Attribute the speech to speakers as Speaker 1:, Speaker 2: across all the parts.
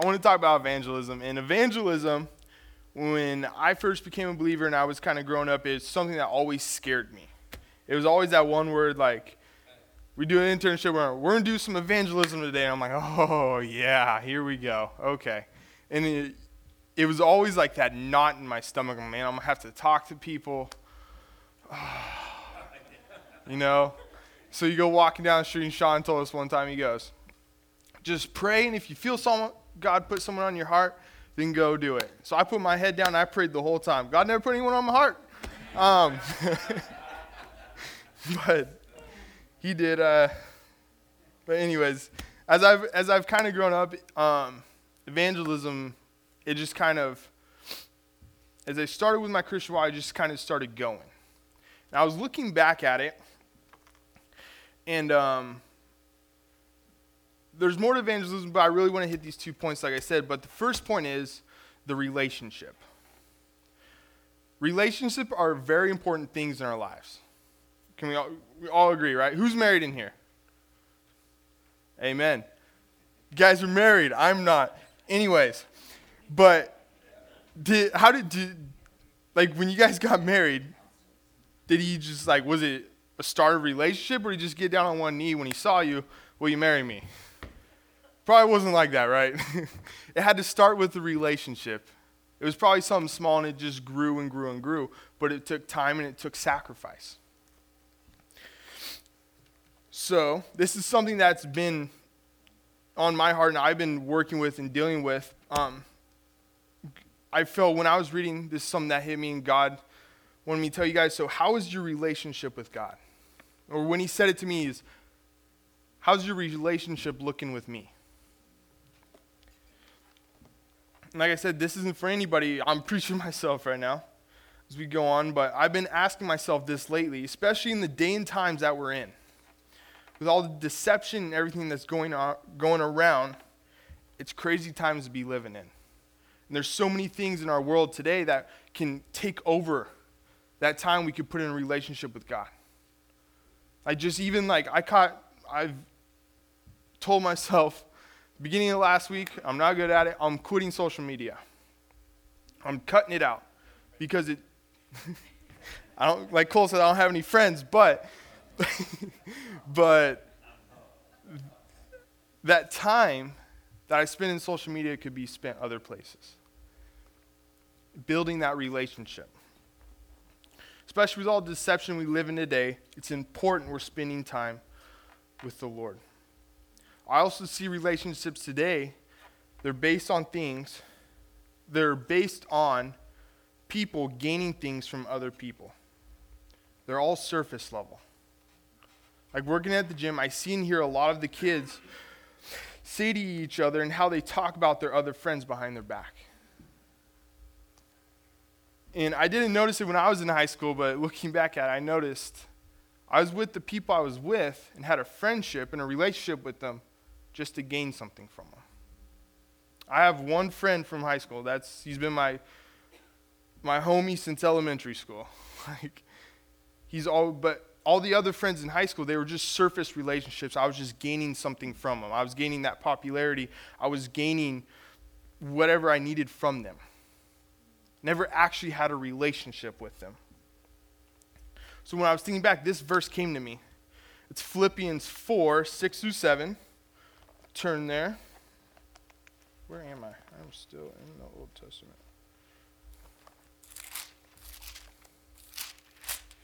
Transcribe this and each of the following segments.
Speaker 1: I want to talk about evangelism. And evangelism, when I first became a believer and I was kind of growing up, is something that always scared me. It was always that one word like, we do an internship, we're, we're going to do some evangelism today. And I'm like, oh, yeah, here we go. Okay. And it, it was always like that knot in my stomach. Man, I'm going to have to talk to people. you know? So you go walking down the street, and Sean told us one time, he goes, just pray, and if you feel someone, God put someone on your heart, then go do it. So I put my head down, I prayed the whole time. God never put anyone on my heart. Um, but he did. Uh, but anyways, as I've as I've kind of grown up, um, evangelism, it just kind of, as I started with my Christian walk, I just kind of started going. And I was looking back at it, and um, there's more to evangelism, but I really want to hit these two points, like I said. But the first point is the relationship. Relationship are very important things in our lives. Can we all, we all agree, right? Who's married in here? Amen. You guys are married. I'm not. Anyways, but did how did, did like when you guys got married? Did he just like was it a start of relationship, or did he just get down on one knee when he saw you? Will you marry me? Probably wasn't like that, right? it had to start with the relationship. It was probably something small and it just grew and grew and grew, but it took time and it took sacrifice. So, this is something that's been on my heart and I've been working with and dealing with. Um, I felt when I was reading this, something that hit me, and God wanted me to tell you guys so, how is your relationship with God? Or when He said it to me, is how's your relationship looking with me? Like I said, this isn't for anybody. I'm preaching myself right now as we go on, but I've been asking myself this lately, especially in the day and times that we're in. With all the deception and everything that's going, on, going around, it's crazy times to be living in. And there's so many things in our world today that can take over that time we could put in a relationship with God. I just even like I caught I've told myself beginning of last week, I'm not good at it. I'm quitting social media. I'm cutting it out because it, I don't, like Cole said, I don't have any friends, but, but that time that I spend in social media could be spent other places. Building that relationship. Especially with all the deception we live in today, it's important we're spending time with the Lord. I also see relationships today, they're based on things, they're based on people gaining things from other people. They're all surface level. Like working at the gym, I see and hear a lot of the kids say to each other and how they talk about their other friends behind their back. And I didn't notice it when I was in high school, but looking back at it, I noticed I was with the people I was with and had a friendship and a relationship with them just to gain something from them. I have one friend from high school. That's he's been my my homie since elementary school. like he's all but all the other friends in high school, they were just surface relationships. I was just gaining something from them. I was gaining that popularity. I was gaining whatever I needed from them. Never actually had a relationship with them. So when I was thinking back, this verse came to me. It's Philippians 4 6 through 7 turn there. Where am I? I'm still in the Old Testament.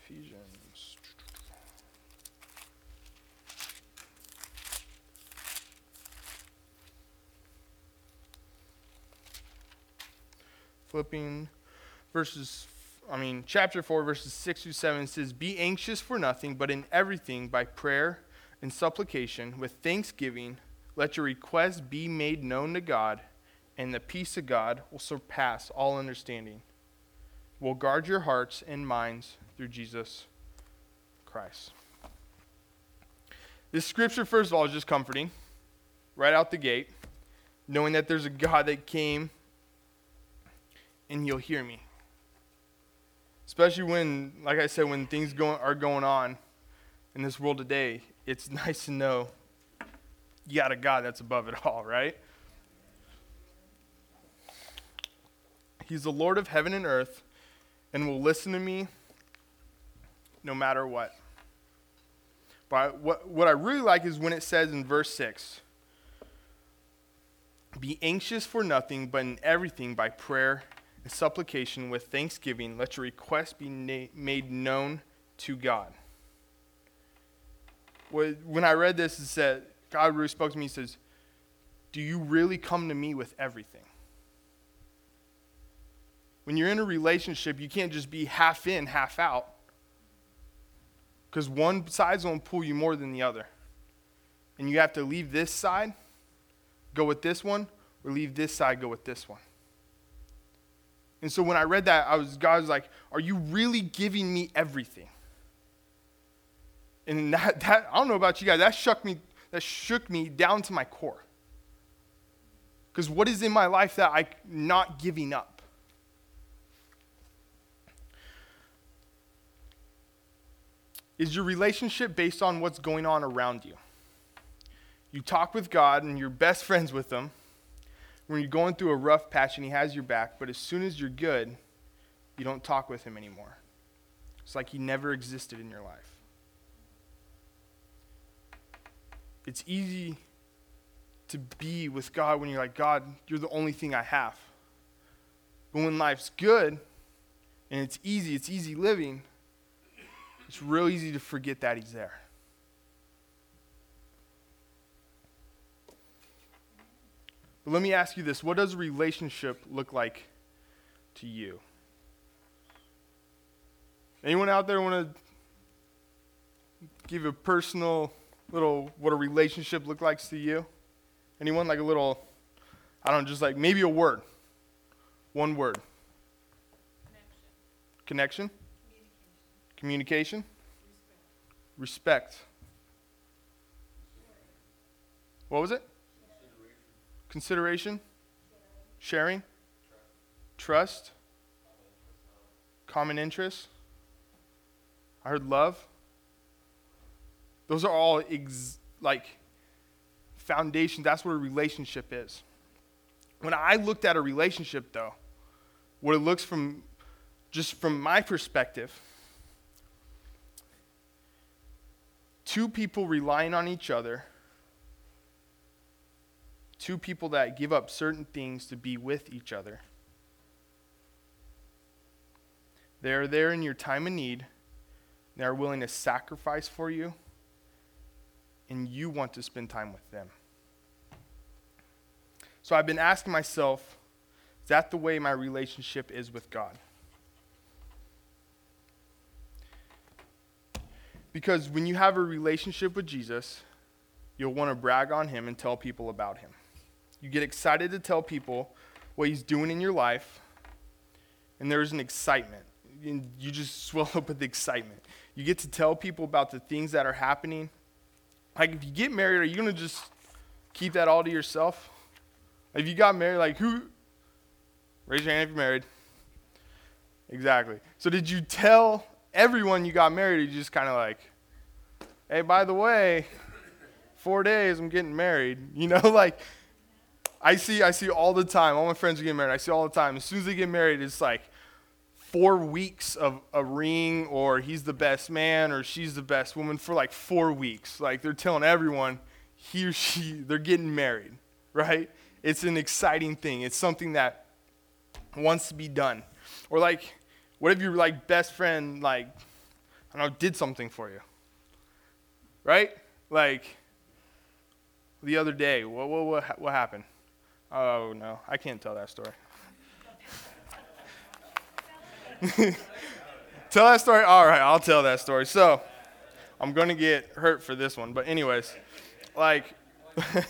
Speaker 1: Ephesians. Flipping verses, I mean, chapter 4, verses 6 through 7 says, Be anxious for nothing, but in everything by prayer and supplication with thanksgiving let your requests be made known to God, and the peace of God will surpass all understanding. Will guard your hearts and minds through Jesus Christ. This scripture, first of all, is just comforting right out the gate, knowing that there's a God that came and he'll hear me. Especially when, like I said, when things go, are going on in this world today, it's nice to know you got a God that's above it all, right? He's the Lord of heaven and earth and will listen to me no matter what. But what, what I really like is when it says in verse 6 Be anxious for nothing, but in everything by prayer and supplication with thanksgiving, let your requests be na- made known to God. When I read this, it said, God really spoke to me. He says, Do you really come to me with everything? When you're in a relationship, you can't just be half in, half out. Because one side's going to pull you more than the other. And you have to leave this side, go with this one, or leave this side, go with this one. And so when I read that, I was God was like, Are you really giving me everything? And that, that I don't know about you guys, that shook me, that shook me down to my core. Because what is in my life that I'm not giving up? Is your relationship based on what's going on around you? You talk with God and you're best friends with Him when you're going through a rough patch and He has your back, but as soon as you're good, you don't talk with Him anymore. It's like He never existed in your life. It's easy to be with God when you're like, God, you're the only thing I have. But when life's good and it's easy, it's easy living it's real easy to forget that He's there. But let me ask you this what does a relationship look like to you? Anyone out there want to give a personal little what a relationship look like to you? Anyone like a little, I don't know, just like maybe a word, one word. Connection. Connection? Communication. Respect. Respect. What was it? Consideration. Consideration. Sharing. Trust. Common interest. I heard love. Those are all ex- like foundations. That's what a relationship is. When I looked at a relationship, though, what it looks from just from my perspective, two people relying on each other, two people that give up certain things to be with each other. They are there in your time of need. They are willing to sacrifice for you, and you want to spend time with them. So I've been asking myself, is that the way my relationship is with God? Because when you have a relationship with Jesus, you'll want to brag on him and tell people about him. You get excited to tell people what he's doing in your life, and there's an excitement. And you just swell up with excitement. You get to tell people about the things that are happening. Like, if you get married, are you going to just keep that all to yourself? If you got married, like, who? Raise your hand if you're married. Exactly. So, did you tell everyone you got married, or you just kind of like, hey, by the way, four days, I'm getting married. You know, like, I see, I see all the time. All my friends are getting married. I see all the time. As soon as they get married, it's like four weeks of a ring, or he's the best man, or she's the best woman for like four weeks. Like they're telling everyone he or she they're getting married, right? It's an exciting thing. It's something that wants to be done. Or like what if your like best friend like I don't know did something for you? Right? Like the other day, what what what, what happened? Oh no, I can't tell that story. tell that story. All right, I'll tell that story. So, I'm to get hurt for this one, but anyways, like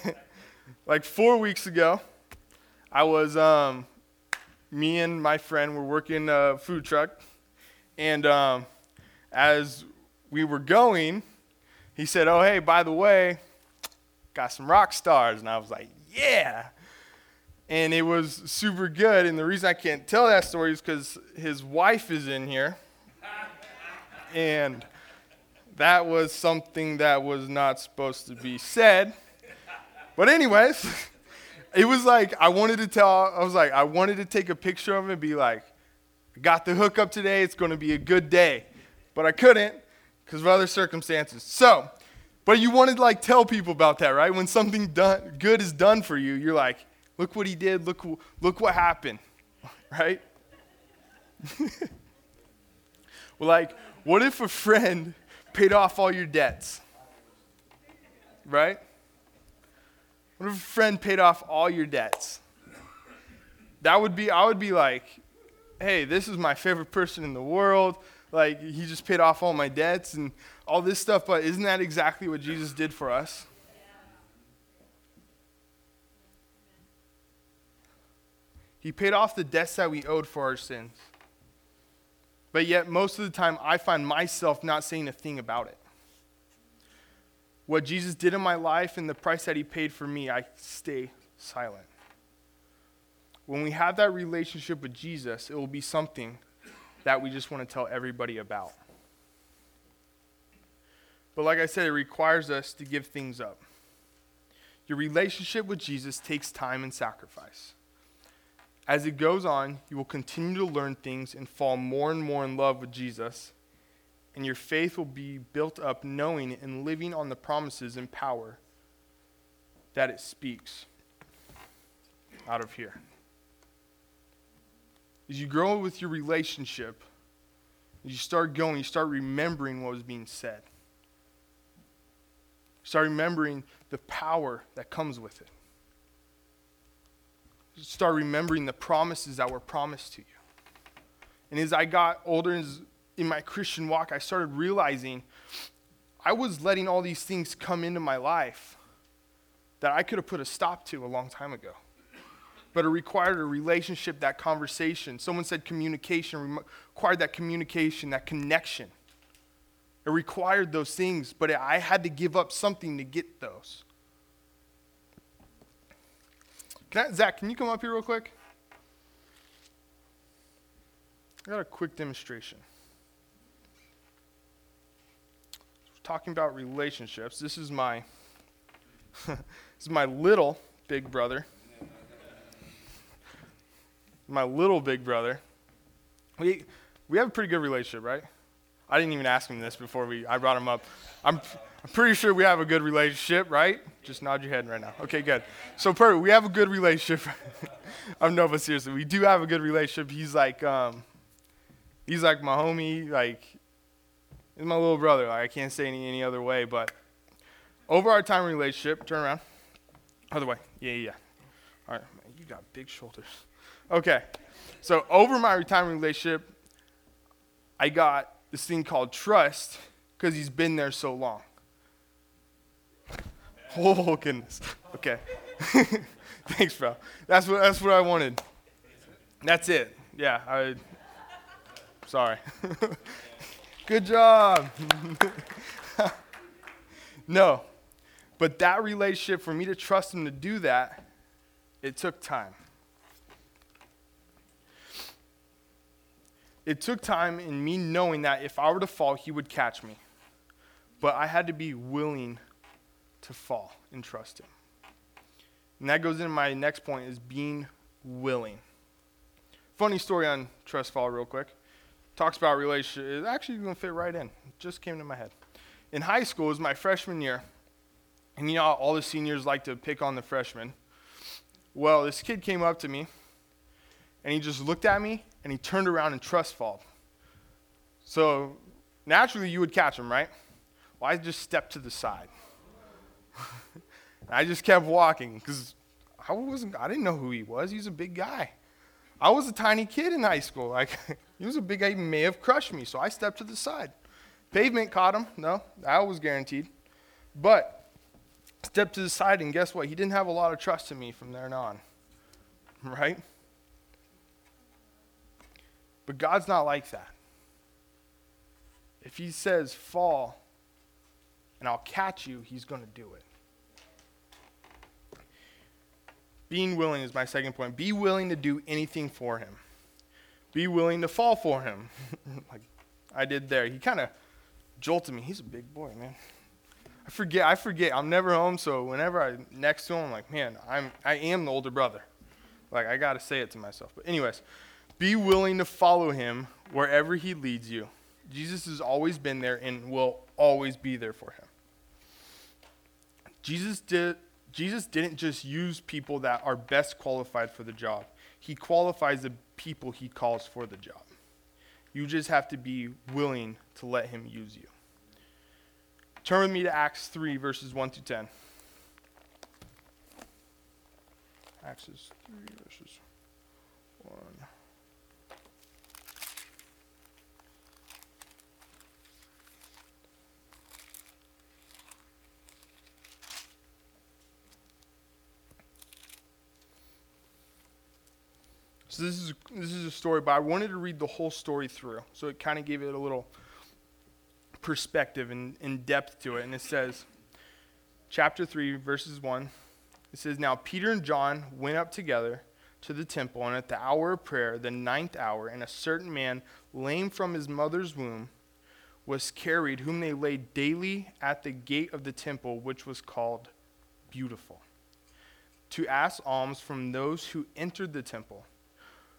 Speaker 1: like 4 weeks ago, I was um me and my friend were working a food truck, and um, as we were going, he said, "Oh, hey, by the way, got some rock stars," and I was like, "Yeah." And it was super good. And the reason I can't tell that story is because his wife is in here. and that was something that was not supposed to be said. But, anyways, it was like I wanted to tell. I was like I wanted to take a picture of him and be like, got the hookup today. It's going to be a good day, but I couldn't because of other circumstances. So, but you wanted to like tell people about that, right? When something done, good is done for you, you're like, look what he did. Look, look what happened, right? like, what if a friend paid off all your debts, right? What if a friend paid off all your debts? That would be, I would be like, hey, this is my favorite person in the world. Like, he just paid off all my debts and all this stuff, but isn't that exactly what Jesus did for us? He paid off the debts that we owed for our sins. But yet, most of the time, I find myself not saying a thing about it. What Jesus did in my life and the price that he paid for me, I stay silent. When we have that relationship with Jesus, it will be something that we just want to tell everybody about. But like I said, it requires us to give things up. Your relationship with Jesus takes time and sacrifice. As it goes on, you will continue to learn things and fall more and more in love with Jesus, and your faith will be built up knowing and living on the promises and power that it speaks out of here. As you grow with your relationship, as you start going, you start remembering what was being said. Start remembering the power that comes with it. Start remembering the promises that were promised to you. And as I got older in my Christian walk, I started realizing I was letting all these things come into my life that I could have put a stop to a long time ago but it required a relationship, that conversation. Someone said communication required that communication, that connection. It required those things, but I had to give up something to get those. Can I, Zach, can you come up here real quick? I got a quick demonstration. talking about relationships. This is my this is my little big brother my little big brother, we, we have a pretty good relationship, right? I didn't even ask him this before we, I brought him up. I'm, I'm pretty sure we have a good relationship, right? Just nod your head right now. Okay, good. So, perfect. We have a good relationship. I'm no, but seriously, we do have a good relationship. He's like, um, he's like my homie. Like, he's my little brother. Like, I can't say any any other way. But over our time relationship, turn around. Other way. Yeah, yeah. All right, man, you got big shoulders. Okay. So over my retirement relationship, I got this thing called trust because he's been there so long. Oh goodness. Okay. Thanks, bro. That's what that's what I wanted. That's it. Yeah. I. Sorry. Good job. no, but that relationship for me to trust him to do that, it took time. It took time in me knowing that if I were to fall, he would catch me. But I had to be willing to fall and trust him. And that goes into my next point is being willing. Funny story on trust fall real quick. Talks about relationship. Actually going to fit right in. It just came to my head. In high school, it was my freshman year. And you know all the seniors like to pick on the freshmen. Well, this kid came up to me and he just looked at me and he turned around and trust fall. So naturally you would catch him, right? Well, I just stepped to the side. I just kept walking because I wasn't I didn't know who he was. He's a big guy. I was a tiny kid in high school. Like he was a big guy, he may have crushed me, so I stepped to the side. Pavement caught him. No, that was guaranteed. But stepped to the side, and guess what? He didn't have a lot of trust in me from there on. Right? But God's not like that. If He says, fall, and I'll catch you, He's going to do it. Being willing is my second point. Be willing to do anything for Him. Be willing to fall for Him. like I did there. He kind of jolted me. He's a big boy, man. I forget. I forget. I'm never home, so whenever I'm next to him, I'm like, man, I'm I am the older brother. Like I gotta say it to myself. But anyways, be willing to follow him wherever he leads you. Jesus has always been there and will always be there for him. Jesus did Jesus didn't just use people that are best qualified for the job. He qualifies the people he calls for the job. You just have to be willing to let him use you. Turn with me to Acts 3, verses 1 to 10. Acts 3, verses 1. So this is this is a story, but I wanted to read the whole story through, so it kind of gave it a little perspective and, and depth to it. And it says, chapter three, verses one. It says, Now Peter and John went up together to the temple, and at the hour of prayer, the ninth hour, and a certain man, lame from his mother's womb, was carried, whom they laid daily at the gate of the temple, which was called Beautiful, to ask alms from those who entered the temple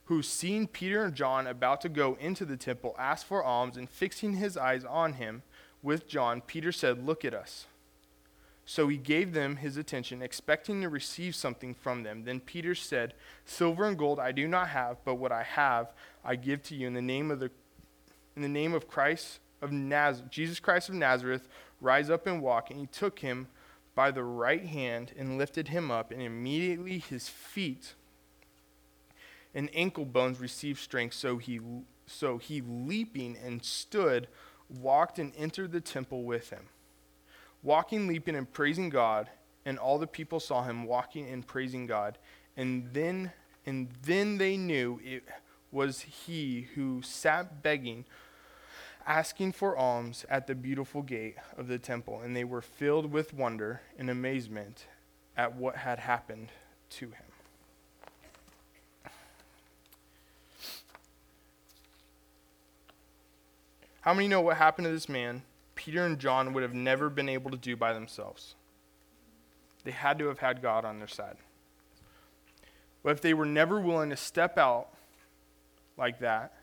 Speaker 1: who, seeing Peter and John about to go into the temple, asked for alms, and fixing his eyes on him with John, Peter said, Look at us. So he gave them his attention, expecting to receive something from them. Then Peter said, Silver and gold I do not have, but what I have I give to you in the name of the in the name of Christ of Nazareth, Jesus Christ of Nazareth, rise up and walk. And he took him by the right hand and lifted him up, and immediately his feet and ankle bones received strength. So he, so he leaping and stood, walked and entered the temple with him. Walking, leaping, and praising God, and all the people saw him walking and praising God. And then, and then they knew it was he who sat begging, asking for alms at the beautiful gate of the temple. And they were filled with wonder and amazement at what had happened to him. How many know what happened to this man? Peter and John would have never been able to do by themselves. They had to have had God on their side. But if they were never willing to step out like that,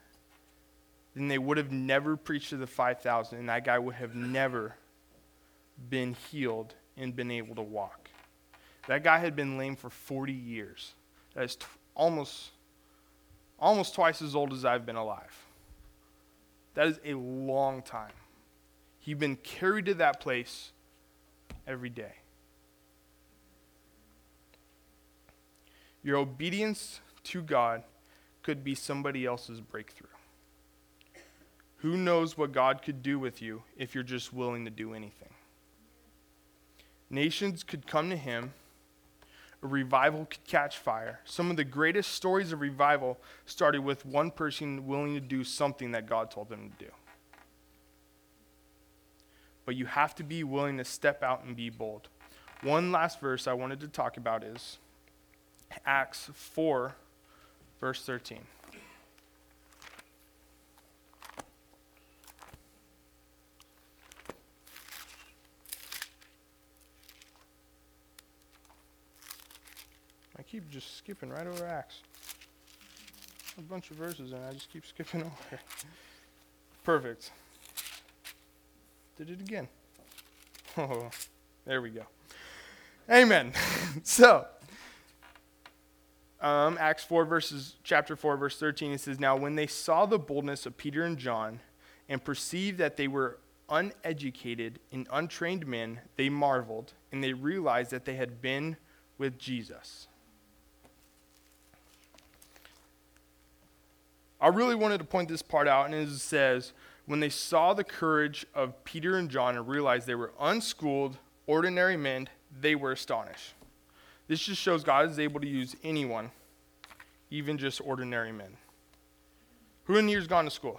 Speaker 1: then they would have never preached to the 5,000, and that guy would have never been healed and been able to walk. That guy had been lame for 40 years. That is t- almost, almost twice as old as I've been alive. That is a long time. He'd been carried to that place every day. Your obedience to God could be somebody else's breakthrough. Who knows what God could do with you if you're just willing to do anything? Nations could come to Him a revival could catch fire. Some of the greatest stories of revival started with one person willing to do something that God told them to do. But you have to be willing to step out and be bold. One last verse I wanted to talk about is Acts 4, verse 13. Keep just skipping right over Acts. A bunch of verses, and I just keep skipping over. Perfect. Did it again. Oh, there we go. Amen. so, um, Acts 4 verses, chapter 4 verse 13, it says, Now when they saw the boldness of Peter and John and perceived that they were uneducated and untrained men, they marveled and they realized that they had been with Jesus. I really wanted to point this part out, and as it says, when they saw the courage of Peter and John and realized they were unschooled, ordinary men, they were astonished. This just shows God is able to use anyone, even just ordinary men. Who in here has gone to school?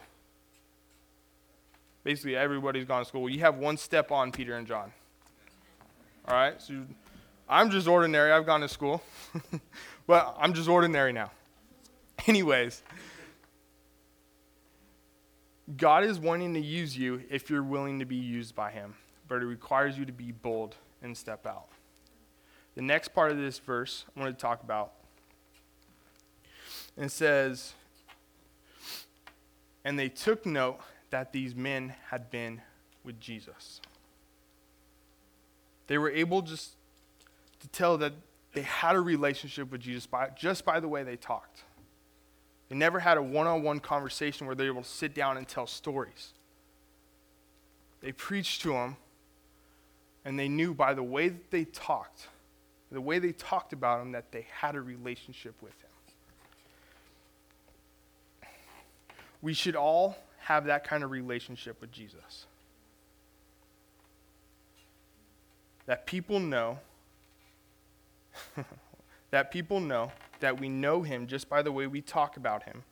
Speaker 1: Basically, everybody's gone to school. You have one step on Peter and John. All right? So I'm just ordinary. I've gone to school. but I'm just ordinary now. Anyways, God is wanting to use you if you're willing to be used by Him. but it requires you to be bold and step out. The next part of this verse I want to talk about. And it says, And they took note that these men had been with Jesus. They were able just to tell that they had a relationship with Jesus by, just by the way they talked. They never had a one on one conversation where they were able to sit down and tell stories. They preached to him, and they knew by the way that they talked, the way they talked about him, that they had a relationship with him. We should all have that kind of relationship with Jesus. That people know, that people know that we know him just by the way we talk about him,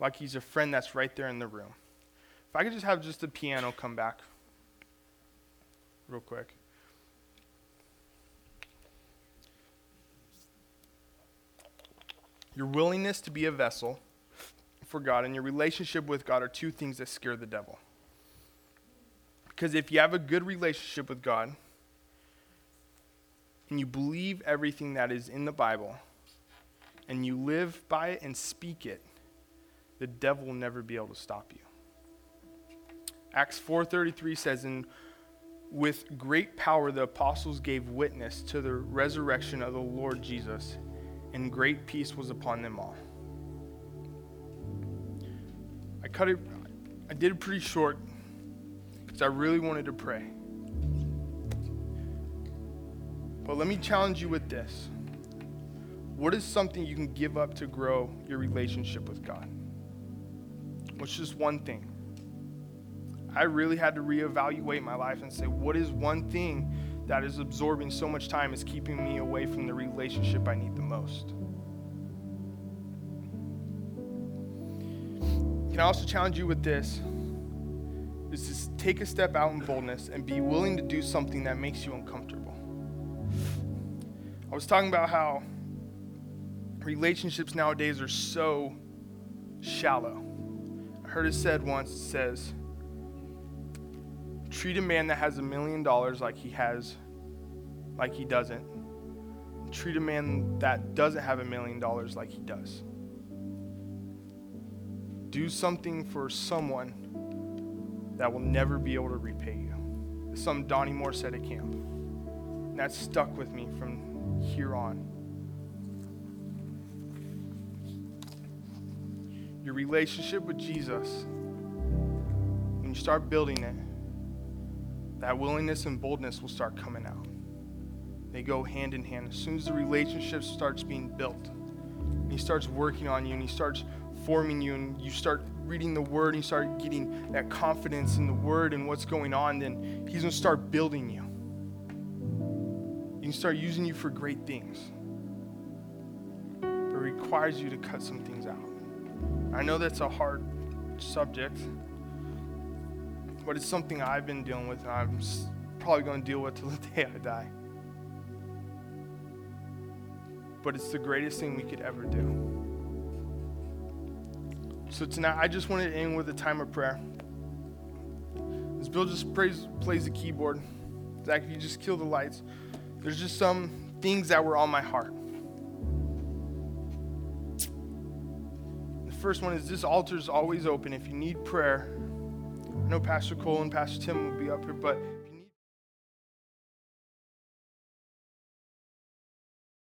Speaker 1: like he's a friend that's right there in the room. If I could just have just the piano come back real quick. Your willingness to be a vessel for God and your relationship with God are two things that scare the devil. Because if you have a good relationship with God and you believe everything that is in the Bible and you live by it and speak it, the devil will never be able to stop you. Acts 4:33 says and with great power the apostles gave witness to the resurrection of the Lord Jesus and great peace was upon them all. I cut it, I did it pretty short because I really wanted to pray. But let me challenge you with this. What is something you can give up to grow your relationship with God? What's just one thing? I really had to reevaluate my life and say, what is one thing that is absorbing so much time, is keeping me away from the relationship I need the most? Can I also challenge you with this? Is to take a step out in boldness and be willing to do something that makes you uncomfortable. I was talking about how relationships nowadays are so shallow. I heard it said once, it says, treat a man that has a million dollars like he has, like he doesn't. Treat a man that doesn't have a million dollars like he does do something for someone that will never be able to repay you. Some Donnie Moore said at camp. And that stuck with me from here on. Your relationship with Jesus, when you start building it, that willingness and boldness will start coming out. They go hand in hand. As soon as the relationship starts being built, and he starts working on you, and he starts forming you and you start reading the word and you start getting that confidence in the word and what's going on, then he's going to start building you. He can start using you for great things. But it requires you to cut some things out. I know that's a hard subject, but it's something I've been dealing with and I'm probably going to deal with till the day I die. But it's the greatest thing we could ever do. So tonight, I just wanted to end with a time of prayer. As Bill just prays, plays the keyboard, Zach, if you just kill the lights, there's just some things that were on my heart. First one is this altar is always open. If you need prayer, I know Pastor Cole and Pastor Tim will be up here, but